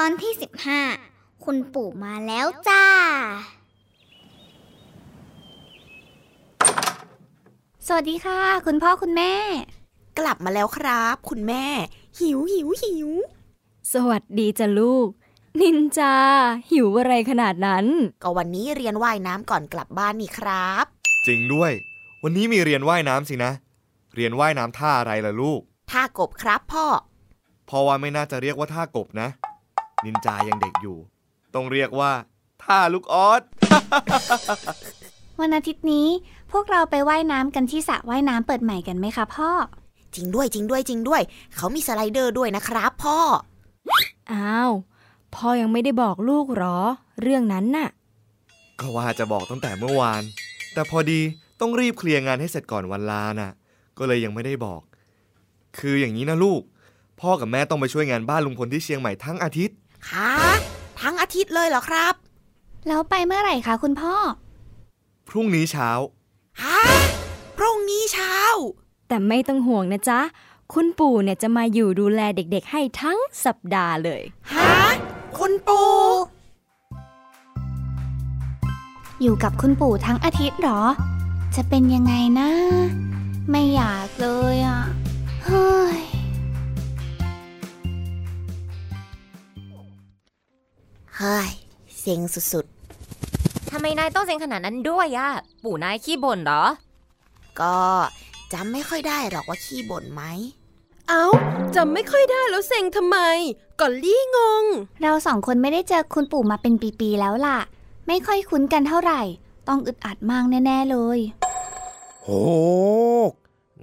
ตอนที่ 15 คุณปู่มาแล้วจ้า สวัสดีค่ะ คุณพ่อคุณแม่ กลับมาแล้วครับ คุณแม่ หิวหิวหิว สวัสดีจ้ะลูก นินจา หิวอะไรขนาดนั้น ก็วันนี้เรียนว่ายน้ำก่อนกลับบ้านนี่ครับ จริงด้วย วันนี้มีเรียนว่ายน้ำสินะ เรียนว่ายน้ำท่าอะไรล่ะลูก ท่ากบครับพ่อเพราะว่าไม่น่าจะเรียกว่าท่ากบนะ นินจายังเด็กอยู่ ต้องเรียกว่าท่าลูกออสวันอาทิตย์นี้พวกเราไปว่ายน้ำกันที่สระว่ายน้ำเปิดใหม่กันไหมคะพ่อ จริงด้วยจริงด้วยจริงด้วย เขามีสไลเดอร์ด้วยนะครับพ่อ อ้าว พ่อยังไม่ได้บอกลูกหรอ เรื่องนั้นน่ะ ก็ว่าจะบอกตั้งแต่เมื่อวาน แต่พอดีต้องรีบเคลียร์งานให้เสร็จก่อนวันลาน่ะ ก็เลยยังไม่ได้บอก คืออย่างนี้นะลูก พ่อกับแม่ต้องไปช่วยงานบ้านลุงพลที่เชียงใหม่ทั้งอาทิตย์ คะทั้งอาทิตย์เลยเหรอครับ แล้วไปเมื่อไหร่คะคุณพ่อ พรุ่งนี้เช้าฮะพรุ่งนี้เช้า แต่ไม่ต้องห่วงนะจ๊ะ คุณปู่เนี่ยจะมาอยู่ดูแลเด็กๆให้ทั้งสัปดาห์เลยฮะคุณปู่อยู่กับคุณปู่ทั้งอาทิตย์หรอ จะเป็นยังไงนะ ไม่อยากเลยอะ เฮ้ย เฮ้ยเซ็งสุดทำไมนายต้องเซ็งขนาดนั้นด้วยอะปู่นายขี้บ่นเหรอ ๆ ก็จำไม่ค่อยได้หรอกว่าขี้บ่นไหม เอ้าจำไม่ค่อยได้แล้วเซ็งทำไมก่อนลี่งง เราสองคนไม่ได้เจอคุณปู่มาเป็นปีๆแล้วล่ะ ไม่ค่อยคุ้นกันเท่าไหร่ ต้องอึดอัดมากแน่ ๆ เลย โห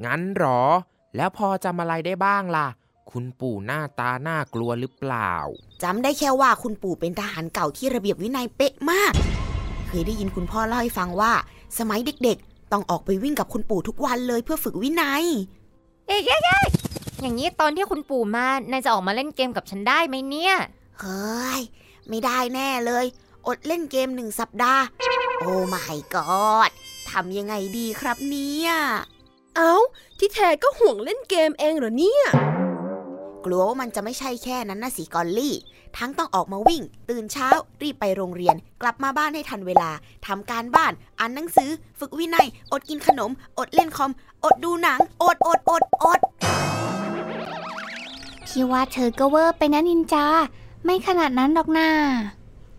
งั้นหรอ แล้วพอจำอะไรได้บ้างล่ะ คุณปู่หน้าตาน่ากลัวหรือเปล่าจำได้แค่ว่าคุณปู่เป็นทหารเก่าที่ระเบียบวินัยเป๊ะมาก เคยได้ยินคุณพ่อเล่าให้ฟังว่า สมัยเด็กๆ ต้องออกไปวิ่งกับคุณปู่ทุกวันเลยเพื่อฝึกวินัย เอ๊ะอย่างนี้ตอนที่คุณปู่มานายจะออกมาเล่นเกมกับฉันได้ไหมเนี่ย เฮ้ย ไม่ได้แน่เลย อดเล่นเกมหนึ่งสัปดาห์ โอ้ my god ทำยังไงดีครับเนี่ย เอ้า ที่แท้ก็ห่วงเล่นเกมเองเหรอเนี่ย กลัวว่ามันจะไม่ใช่แค่นั้นนะสิกอลลี่ ทั้งต้องออกมาวิ่ง ตื่นเช้า รีบไปโรงเรียน กลับมาบ้านให้ทันเวลาทำการบ้าน อ่านหนังสือ ฝึกวินัย อดกินขนม อดเล่นคอม อดดูหนัง อดอดอดอดพี่ว่าเธอก็เวอร์ไปนะนินจา ไม่ขนาดนั้นหรอกนา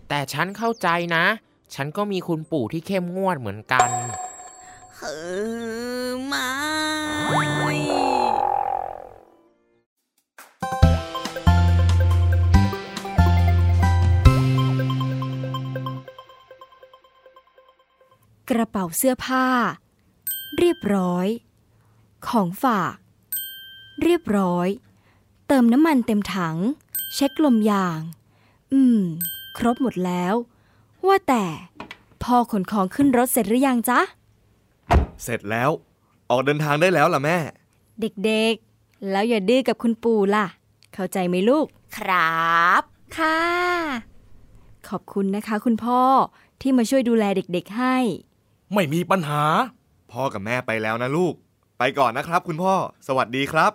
แต่ฉันเข้าใจนะ ฉันก็มีคุณปู่ที่เข้มงวดเหมือนกันเออ กระเป๋าเสื้อผ้า เรียบร้อย ของฝาก เรียบร้อย เติมน้ำมันเต็มถัง เช็คลมยาง อืม ครบหมดแล้ว ว่าแต่พ่อขนของขึ้นรถเสร็จหรือยังจ๊ะ เสร็จแล้ว ออกเดินทางได้แล้วล่ะแม่ เด็กๆ แล้วอย่าดื้อกับคุณปู่ล่ะ เข้าใจไหมลูก ครับ ค่ะ ขอบคุณนะคะคุณพ่อที่มาช่วยดูแลเด็กๆให้ ไม่มีปัญหา พ่อกับแม่ไปแล้วนะลูก ไปก่อนนะครับ คุณพ่อ สวัสดีครับ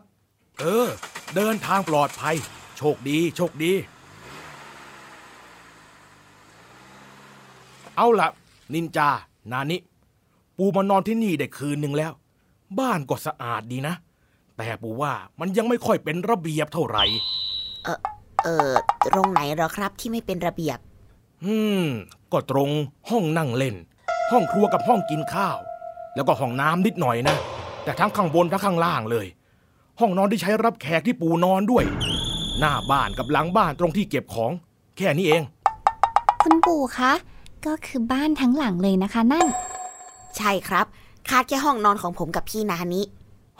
เออ เดินทางปลอดภัย โชคดี โชคดี เอาละนินจา นานิ ปูมานอนที่นี่ได้คืนหนึ่งแล้ว บ้านก็สะอาดดีนะ แต่ปูว่ามันยังไม่ค่อยเป็นระเบียบเท่าไหร่ เออตรงไหนเหรอครับที่ไม่เป็นระเบียบ อืม ก็ตรงห้องนั่งเล่น ห้องครัวกับห้องกินข้าว แล้วก็ห้องน้ำนิดหน่อยนะ แต่ทั้งข้างบนทั้งข้างล่างเลย ห้องนอนที่ใช้รับแขกที่ปูนอนด้วย หน้าบ้านกับหลังบ้านตรงที่เก็บของ แค่นี้เอง คุณปู่คะก็คือบ้านทั้งหลังเลยนะคะนั่น ใช่ครับคาดแค่ห้องนอนของผมกับพี่นานิ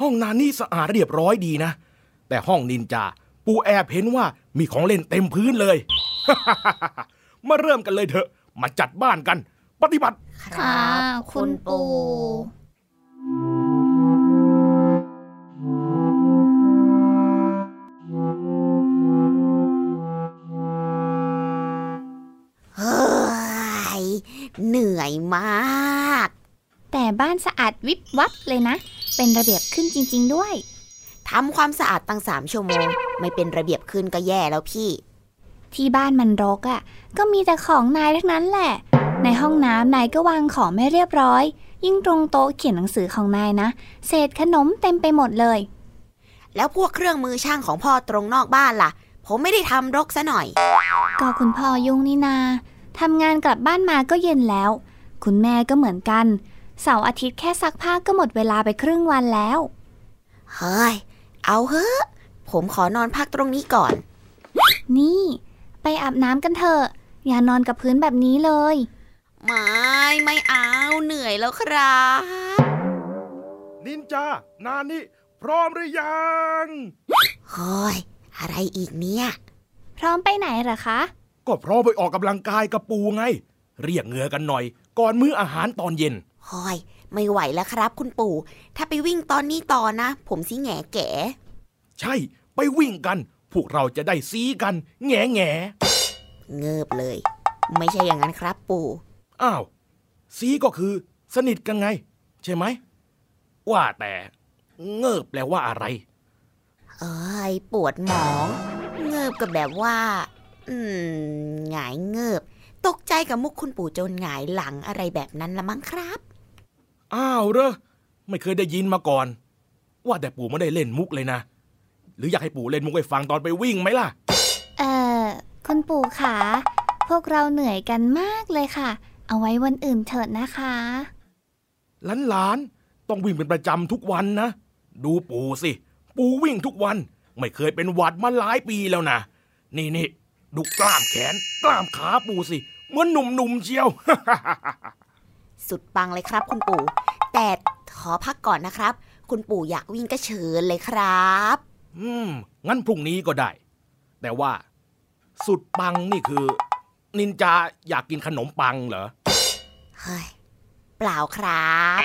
ห้องนานี่สะอาดเรียบร้อยดีนะ แต่ห้องนินจาปูแอบเห็นว่ามีของเล่นเต็มพื้นเลย มาเริ่มกันเลยเถอะ มาจัดบ้านกัน ปฏิบัติ ค่ะคุณปู่เฮ้ยเหนื่อยมาก แต่บ้านสะอาดวิบวับเลยนะ เป็นระเบียบขึ้นจริง ๆ ด้วยทำความสะอาดตั้งสามชั่วโมง ไม่เป็นระเบียบขึ้นก็แย่แล้วพี่ ที่บ้านมันรกอะ่ะ ก็มีแต่ของนายทั้งนั้นแหละ ในห้องน้ำนายก็วางของไม่เรียบร้อย ยิ่งตรงโต๊ะเขียนหนังสือของนายนะ เศษขนมเต็มไปหมดเลย แล้วพวกเครื่องมือช่างของพ่อตรงนอกบ้านล่ะ ผมไม่ได้ทำรกซะหน่อย ก็คุณพ่อยุ่งนี่นาทำงานกลับบ้านมาก็เย็นแล้ว คุณแม่ก็เหมือนกัน เสาร์อาทิตย์แค่ซักผ้าก็หมดเวลาไปครึ่งวันแล้ว เฮ้ย เอาเถอะผมขอนอนพักตรงนี้ก่อน นี่ ไปอาบน้ำกันเถอะ อย่านอนกับพื้นแบบนี้เลย ไม่ไม่เอาเหนื่อยแล้วครับ นินจา นานี่พร้อมหรือยังเฮ้ยอะไรอีกเนี่ย พร้อมไปไหนเหรอคะ ก็พร้อมไปออกกำลังกายกับปูไง เรียกเหงื่อกันหน่อย ก่อนมื้ออาหารตอนเย็นเฮ้ยไม่ไหวแล้วครับ คุณปู่ ถ้าไปวิ่งตอนนี้ต่อนะ ผมสิแง่แก่ ใช่ไปวิ่งกัน พวกเราจะได้ซีกัน แง่แง่เงิบเลย ไม่ใช่อย่างนั้นครับปู่ อ้าวซีก็คือ สนิทกันไง ใช่ไหม ว่าแต่เงิบแปลว่าอะไร เอ้ยปวดหมอง เงิบกับแบบว่า อืมหงายเงิบ ตกใจกับมุกคุณปู่จนหงายหลังอะไรแบบนั้นละมั้งครับ อ้าวเหรอไม่เคยได้ยินมาก่อน ว่าแต่ปู่ไม่ได้เล่นมุกเลยนะ หรืออยากให้ปู่เล่นมุกให้ฟังตอนไปวิ่งไหมล่ะ เอ่อคุณปู่ขาพวกเราเหนื่อยกันมากเลยค่ะ เอาไว้วันอื่นเถิดนะคะ หลานๆ ต้องวิ่งเป็นประจำทุกวันนะ ดูปู่สิ ปู่วิ่งทุกวัน ไม่เคยเป็นหวัดมาหลายปีแล้วนะ นี่นี่ดูกล้ามแขน กล้ามขาปู่สิ เหมือนหนุ่มๆเชียว สุดปังเลยครับคุณปู่ แต่ขอพักก่อนนะครับ คุณปู่อยากวิ่งก็เชิญเลยครับ อืม งั้นพรุ่งนี้ก็ได้ แต่ว่า สุดปังนี่คือ นินจาอยากกินขนมปังเหรอ เฮ้ย เปล่าครับ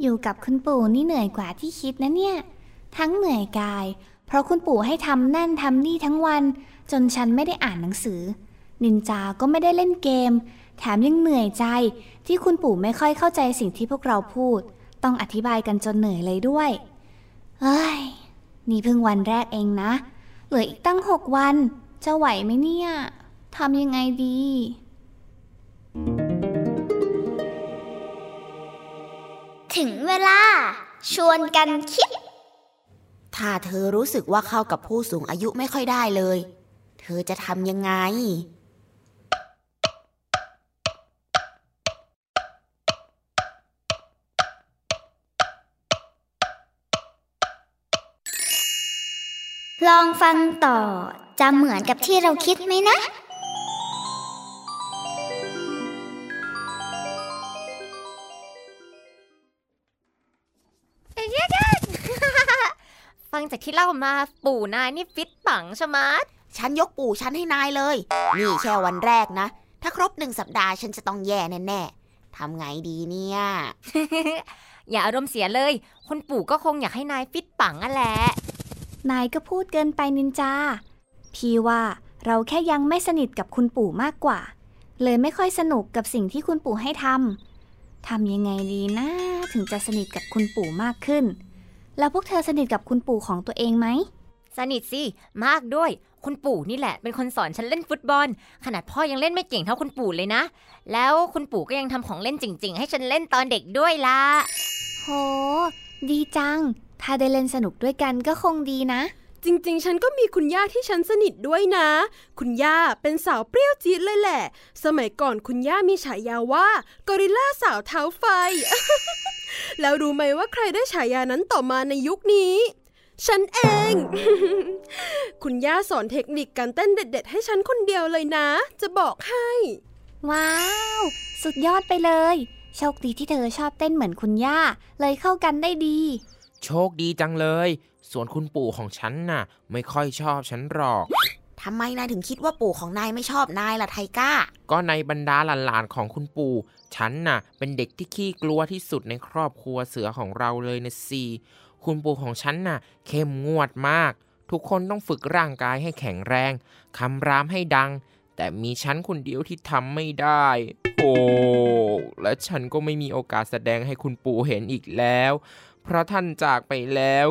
อยู่กับคุณปู่นี่เหนื่อยกว่าที่คิดนะเนี่ย ทั้งเหนื่อยกาย เพราะคุณปู่ให้ทำนั่นทำนี่ทั้งวัน จนฉันไม่ได้อ่านหนังสือ นินจาก็ไม่ได้เล่นเกม แถมยังเหนื่อยใจที่คุณปู่ไม่ค่อยเข้าใจสิ่งที่พวกเราพูด ต้องอธิบายกันจนเหนื่อยเลยด้วย เฮ้ย นี่เพิ่งวันแรกเองนะ เหลืออีกตั้งหกวัน จะไหวไหมเนี่ยทำยังไงดี ถึงเวลา ชวนกันคิด ถ้าเธอรู้สึกว่าเข้ากับผู้สูงอายุไม่ค่อยได้เลย เธอจะทำยังไง ลองฟังต่อ จะเหมือนกับที่เราคิดไหมนะ จากที่เล่ามาปู่นายนี่ฟิตปังชะมัดฉันยกปู่ฉันให้นายเลย นี่แค่วันแรกนะ ถ้าครบหนึ่งสัปดาห์ฉันจะต้องแย่แน่ๆทำไงดีเนี่ย อย่าอารมณ์เสียเลยคุณปู่ก็คงอยากให้นายฟิตปังอะแหละ นายก็พูดเกินไปนินจา พี่ว่าเราแค่ยังไม่สนิทกับคุณปู่มากกว่า เลยไม่ค่อยสนุกกับสิ่งที่คุณปู่ให้ทำทำยังไงดีนะ ถึงจะสนิทกับคุณปู่มากขึ้น แล้วพวกเธอสนิทกับคุณปู่ของตัวเองไหม สนิทสิ มากด้วย คุณปู่นี่แหละ เป็นคนสอนฉันเล่นฟุตบอล ขนาดพ่อยังเล่นไม่เก่งเท่าคุณปู่เลยนะ แล้วคุณปู่ก็ยังทำของเล่นจริง ๆ ให้ฉันเล่นตอนเด็กด้วยล่ะ โห ดีจัง ถ้าได้เล่นสนุกด้วยกันก็คงดีนะ จริงๆ ฉันก็มีคุณย่าที่ฉันสนิทด้วยนะ คุณย่าเป็นสาวเปรี้ยวจี๊ดเลยแหละ สมัยก่อนคุณย่ามีฉายาว่า กอริลล่าสาวเท้าไฟ แล้วรู้ไหมว่าใครได้ฉายานั้นต่อมาในยุคนี้ ฉันเอง คุณย่าสอนเทคนิคการเต้นเด็ด ๆ ให้ฉันคนเดียวเลยนะ จะบอกให้ ว้าว สุดยอดไปเลย โชคดีที่เธอชอบเต้นเหมือนคุณย่า เลยเข้ากันได้ดี โชคดีจังเลย ส่วนคุณปู่ของฉันน่ะ ไม่ค่อยชอบฉันหรอก ทำไมนายถึงคิดว่าปู่ของนายไม่ชอบนายล่ะไทก้า ก็ในบรรดาหลานๆของคุณปู่ ฉันน่ะ เป็นเด็กที่ขี้กลัวที่สุดในครอบครัวเสือของเราเลยนะสิคุณปู่ของฉันน่ะ เข้มงวดมาก ทุกคนต้องฝึกร่างกายให้แข็งแรงคำรามให้ดัง แต่มีฉันคนเดียวที่ทำไม่ได้ โอ้และฉันก็ไม่มีโอกาสแสดงให้คุณปู่เห็นอีกแล้ว เพราะท่านจากไปแล้ว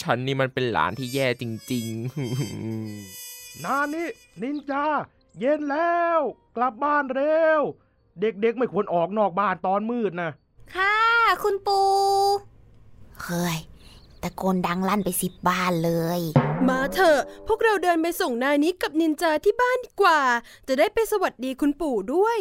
ฉันนี่มันเป็นหลานที่แย่จริงๆ นานี่นินจา เย็นแล้ว กลับบ้านเร็ว เด็กๆไม่ควรออกนอกบ้านตอนมืดนะ ค่ะ คุณปู่เฮ้ยตะโกนดังลั่นไปสิบบ้านเลย มาเถอะ พวกเราเดินไปส่งนายนิกกับนินจาที่บ้านดีกว่า จะได้ไปสวัสดีคุณปู่ด้วย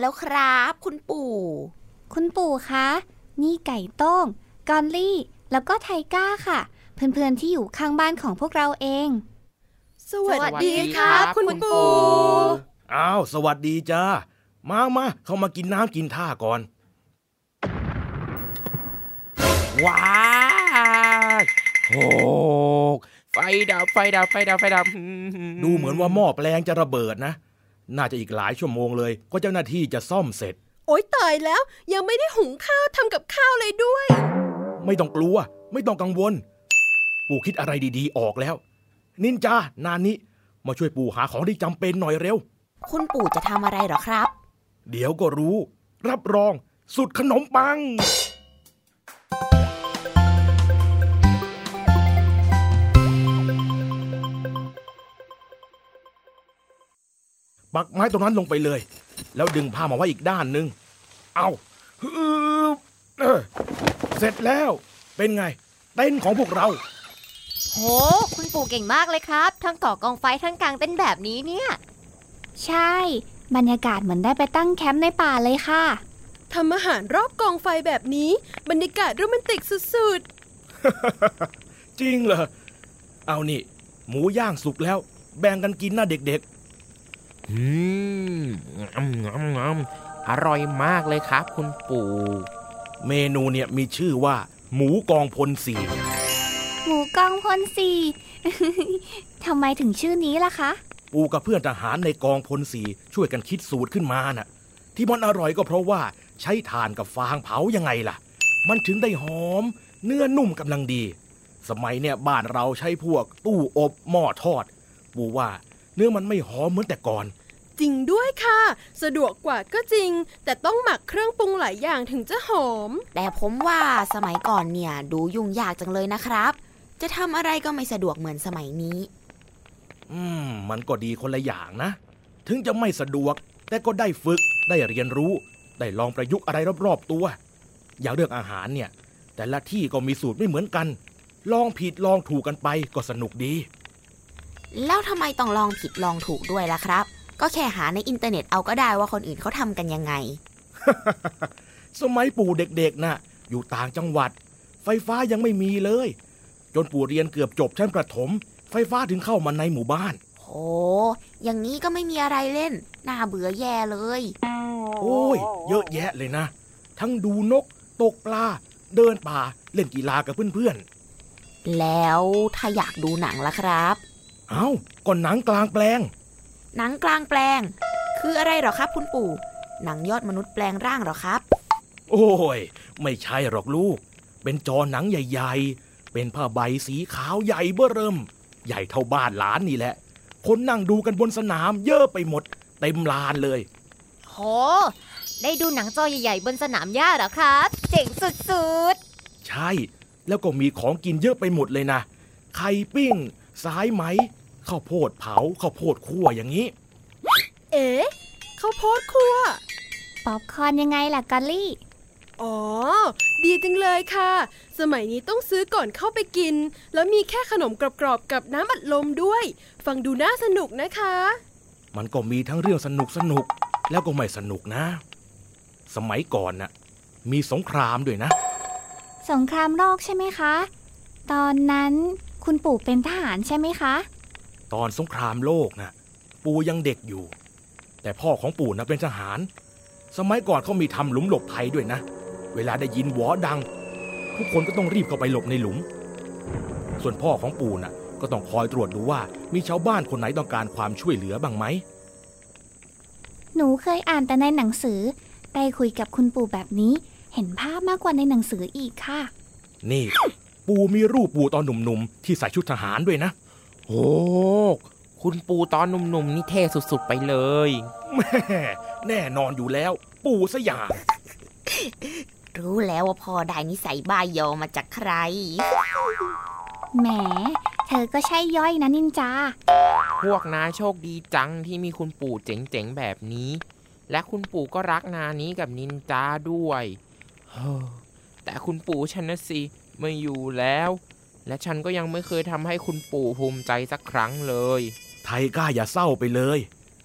แล้วครับ คุณปู่ คุณปู่คะ นี่ไก่โต้ง กอนลี่ แล้วก็ไทก้าค่ะ เพื่อนๆที่อยู่ข้างบ้านของพวกเราเอง สวัสดีสวัสดีครับครับคุณคุณปู่ปู่ อ้าว สวัสดีจ้า มามาเข้ามากินน้ำกินท่าก่อน ว้าวโอ้ไฟดับไฟดับไฟดับไฟดับดูเหมือนว่าหม้อแปลงจะระเบิดนะ น่าจะอีกหลายชั่วโมงเลยก็เจ้าหน้าที่จะซ่อมเสร็จ โอ๊ยตายแล้ว ยังไม่ได้หุงข้าวทำกับข้าวเลยด้วย ไม่ต้องกลัว ไม่ต้องกังวล ปู่คิดอะไรดีๆออกแล้ว นินจา นานิมาช่วยปู่หาของที่จำเป็นหน่อยเร็ว คุณปู่จะทำอะไรเหรอครับ เดี๋ยวก็รู้ รับรอง สุดขนมปัง ปักไม้ตรงนั้นลงไปเลย แล้วดึงผ้ามาไว้อีกด้านหนึ่งเอาฮึบเออเสร็จแล้วเป็นไง เต้นท์ของพวกเรา โห คุณปู่เก่งมากเลยครับ ทั้งก่อกองไฟทั้งกลางเต้นแบบนี้เนี่ย ใช่ บรรยากาศเหมือนได้ไปตั้งแคมป์ในป่าเลยค่ะทำอาหารรอบกองไฟแบบนี้ บรรยากาศโรแมนติกสุดจริงเหรอ เอานี่ หมูย่างสุกแล้ว แบ่งกันกินนะเด็ก อืมงำงำงำอร่อยมากเลยครับ คุณปู่ๆเมนูเนี่ยมีชื่อว่า หมูกองพลสีหมูกองพลสี่ทำไมถึงชื่อนี้ล่ะคะ ปูกับเพื่อนทหารในกองพลสีช่วยกันคิดสูตรขึ้นมาน่ะ ที่มันอร่อยก็เพราะว่าใช้ถ่านกับฟางเผายังไงล่ะ มันถึงได้หอม เนื้อนุ่มกำลังดี สมัยเนี่ยบ้านเราใช้พวกตู้อบหม้อทอด ปูว่า เนื้อมันไม่หอมเหมือนแต่ก่อนๆจริงด้วยค่ะ สะดวกกว่าก็จริง แต่ต้องหมักเครื่องปรุงหลายอย่างถึงจะหอม แต่ผมว่าสมัยก่อนเนี่ย ดูยุ่งยากจังเลยนะครับ จะทำอะไรก็ไม่สะดวกเหมือนสมัยนี้ อืม มันก็ดีคนละอย่างนะ ถึงจะไม่สะดวก แต่ก็ได้ฝึก ได้เรียนรู้ ได้ลองประยุกต์อะไรรอบๆตัว อย่างเรื่องอาหารเนี่ย แต่ละที่ก็มีสูตรไม่เหมือนกัน ลองผิดลองถูกกันไปก็สนุกดี แล้วทำไมต้องลองผิดลองถูกด้วยล่ะครับ ก็แค่หาในอินเทอร์เน็ตเอาก็ได้ว่าคนอื่นเขาทำกันยังไง สมัยปู่เด็กๆน่ะ อยู่ต่างจังหวัด ไฟฟ้ายังไม่มีเลย จนปู่เรียนเกือบจบชั้นประถม ไฟฟ้าถึงเข้ามาในหมู่บ้านโหอย่างนี้ก็ไม่มีอะไรเล่น น่าเบื่อแย่เลย โอ้ย เยอะแยะเลยนะ ทั้งดูนก ตกปลา เดินป่า เล่นกีฬากับเพื่อนแล้วถ้าอยากดูหนังล่ะครับๆ เอ้าก็หนังกลางแปลง หนังกลางแปลง คืออะไรเหรอครับ คุณปู่ หนังยอดมนุษย์แปลงร่างเหรอครับ โอ้ย ไม่ใช่หรอกลูก เป็นจอหนังใหญ่ๆ เป็นผ้าใบสีขาวใหญ่เบ้อเริ่ม ใหญ่เท่าบ้านหลานนี่แหละ คนนั่งดูกันบนสนามเยอะไปหมด เต็มลานเลย โห ได้ดูหนังจอใหญ่ๆ บนสนามหญ้าเหรอครับ เจ๋งสุดใช่ แล้วก็มีของกินเยอะไปหมดเลยนะ ไข่ปิ้งสายไหม ข้าวโพดเผาข้าวโพดคั่วอย่างนี้ เอ๊ะข้าวโพดคั่ว ป๊อปคอร์นยังไงล่ะกอลลี่ อ๋อ ดีจังเลยค่ะ สมัยนี้ต้องซื้อก่อนเข้าไปกิน แล้วมีแค่ขนมกรอบๆกับน้ำอัดลมด้วย ฟังดูน่าสนุกนะคะ มันก็มีทั้งเรื่องสนุกสนุกๆแล้วก็ไม่สนุกนะ สมัยก่อนน่ะ มีสงครามด้วยนะ สงครามโลกใช่ไหมคะ ตอนนั้นคุณปู่เป็นทหารใช่ไหมคะ ตอนสงครามโลกนะปู่ยังเด็กอยู่ แต่พ่อของปู่นะเป็นทหารตสมัยก่อนเขามีทำหลุมหลบภัยด้วยนะ เวลาได้ยินหวอดัง ทุกคนก็ต้องรีบเข้าไปหลบในหลุม ส่วนพ่อของปู่น่ะก็ต้องคอยตรวจดูว่ามีชาวบ้านคนไหนต้องการความช่วยเหลือบ้างไหม หนูเคยอ่านแต่ในหนังสือ ได้คุยกับคุณปู่แบบนี้ เห็นภาพมากกว่าในหนังสืออีกค่ะ นี่ ปู่มีรูปปู่ตอนหนุ่มๆที่ใส่ชุดทหารด้วยนะ โอ้คุณปูตอนหนุ่มๆนี่เท่สุดๆไปเลยแม่แน่นอนอยู่แล้ว ปู่สยามรู้แล้วว่าพ่อได้นิสัยบ้ายอมาจากใคร แหม เธอก็ใช่ย่อยนะนินจา พวกนายโชคดีจังที่มีคุณปู่เจ๋งๆแบบนี้ และคุณปู่ก็รักนานี้กับนินจาด้วยเฮ้อแต่คุณปู่ฉันนะสิไม่อยู่แล้ว และฉันก็ยังไม่เคยทำให้คุณปู่ภูมิใจสักครั้งเลย ไทก้าอย่าเศร้าไปเลย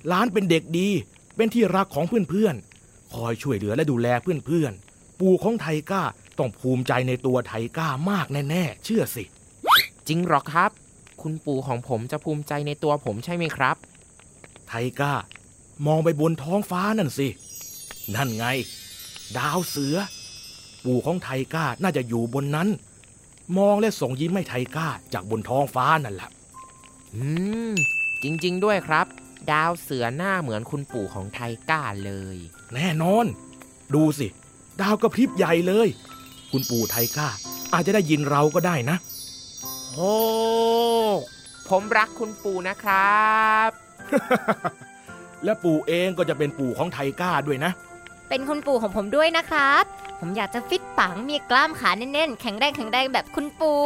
หล้านเป็นเด็กดี เป็นที่รักของเพื่อนๆ คอยช่วยเหลือและดูแลเพื่อนๆ ปู่ของไทก้าต้องภูมิใจในตัวไทก้ามากแน่ๆ เชื่อสิ จริงหรอครับ คุณปู่ของผมจะภูมิใจในตัวผมใช่ไหมครับ ไทก้ามองไปบนท้องฟ้านั่นสิ นั่นไง ดาวเสือ ปู่ของไทก้าน่าจะอยู่บนนั้น มองและส่งยิ้มให้ไทก้าจากบนท้องฟ้านั่นแหละ อืม จริง ๆ ด้วยครับ ดาวเสือหน้าเหมือนคุณปู่ของไทก้าเลย แน่นอน ดูสิ ดาวกระพริบใหญ่เลย คุณปู่ไทก้า อาจจะได้ยินเราก็ได้นะโอ้ผมรักคุณปู่นะครับ และปู่เองก็จะเป็นปู่ของไทก้าด้วยนะ เป็นคุณปู่ของผมด้วยนะครับ ผมอยากจะฟิตปังมีกล้ามขาแน่นๆ แข็งแรงแข็งแรงแบบคุณปู่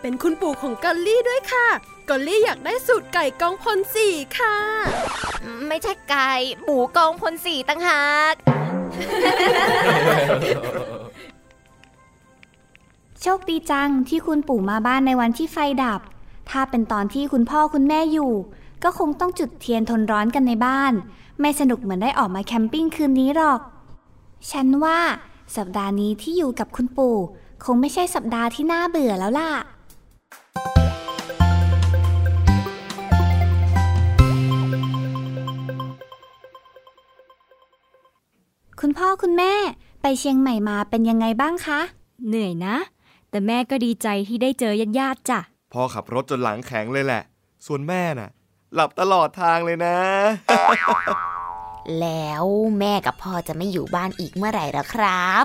เป็นคุณปู่ของกอลลี่ด้วยค่ะกอลลี่อยากได้สูตรไก่กองพลสี่ค่ะ ไม่ใช่ไก่หมูกองพลสี่ตั้งหากโชคดีจังที่คุณปู่มาบ้านในวันที่ไฟดับ ถ้าเป็นตอนที่คุณพ่อคุณแม่อยู่ ก็คงต้องจุดเทียนทนร้อนกันในบ้าน ไม่สนุกเหมือนได้ออกมาแคมปิ้งคืนนี้หรอก ฉันว่า สัปดาห์นี้ที่อยู่กับคุณปู่ คงไม่ใช่สัปดาห์ที่น่าเบื่อแล้วล่ะ คุณพ่อคุณแม่ไปเชียงใหม่มาเป็นยังไงบ้างคะ เหนื่อยนะ แต่แม่ก็ดีใจที่ได้เจอญาติๆจ้ะ พ่อขับรถจนหลังแข็งเลยแหละ ส่วนแม่น่ะ หลับตลอดทางเลยนะ แล้วแม่กับพ่อจะไม่อยู่บ้านอีกเมื่อไหร่แล้วครับ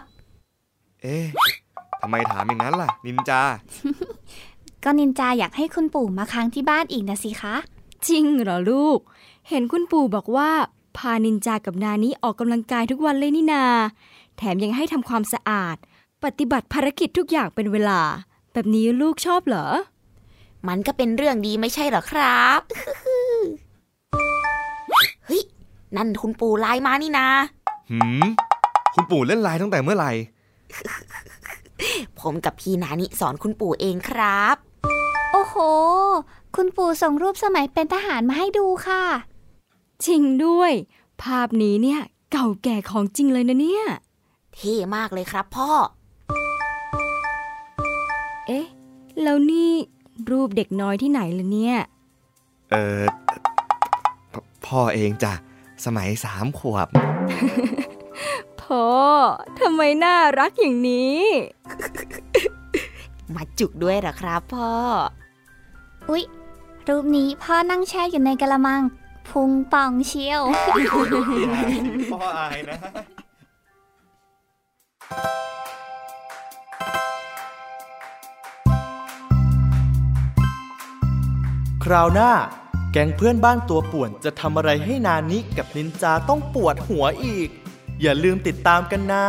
เอ๊ะทำไมถามอย่างนั้นล่ะ นินจา ก็นินจาอยากให้คุณปู่มาค้างที่บ้านอีกนะสิคะ จริงเหรอลูก เห็นคุณปู่บอกว่า พานินจากับนานี้ออกกำลังกายทุกวันเลยนี่นา แถมยังให้ทำความสะอาด ปฏิบัติภารกิจทุกอย่างเป็นเวลา แบบนี้ลูกชอบเหรอ มันก็เป็นเรื่องดีไม่ใช่เหรอครับเฮ้ย นั่นคุณปู่ไลน์มานี่นะ หืม คุณปู่เล่นไลน์ตั้งแต่เมื่อไหร่ ผมกับพี่นานิสอนคุณปู่เองครับ โอ้โห คุณปู่ส่งรูปสมัยเป็นทหารมาให้ดูค่ะ จริงด้วย ภาพนี้เนี่ย เก่าแก่ของจริงเลยนะเนี่ย เท่มากเลยครับพ่อ เอ๊ะ แล้วนี่รูปเด็กน้อยที่ไหนล่ะเนี่ย เออพพ่อเองจ้ะ สมัยสามขวบพ่อทำไมน่ารักอย่างนี้ มาจุกด้วยเหรอครับพ่อ อุ๊ย รูปนี้พ่อนั่งแช่อยู่ในกระมัง พุงป่องเชียว พ่ออายนะคราวหน้า แก๊งเพื่อนบ้านตัวป่วนจะทำอะไรให้นานิกับนินจาต้องปวดหัวอีก อย่าลืมติดตามกันนะ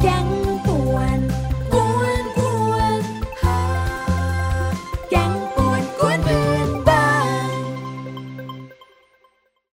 แก๊ง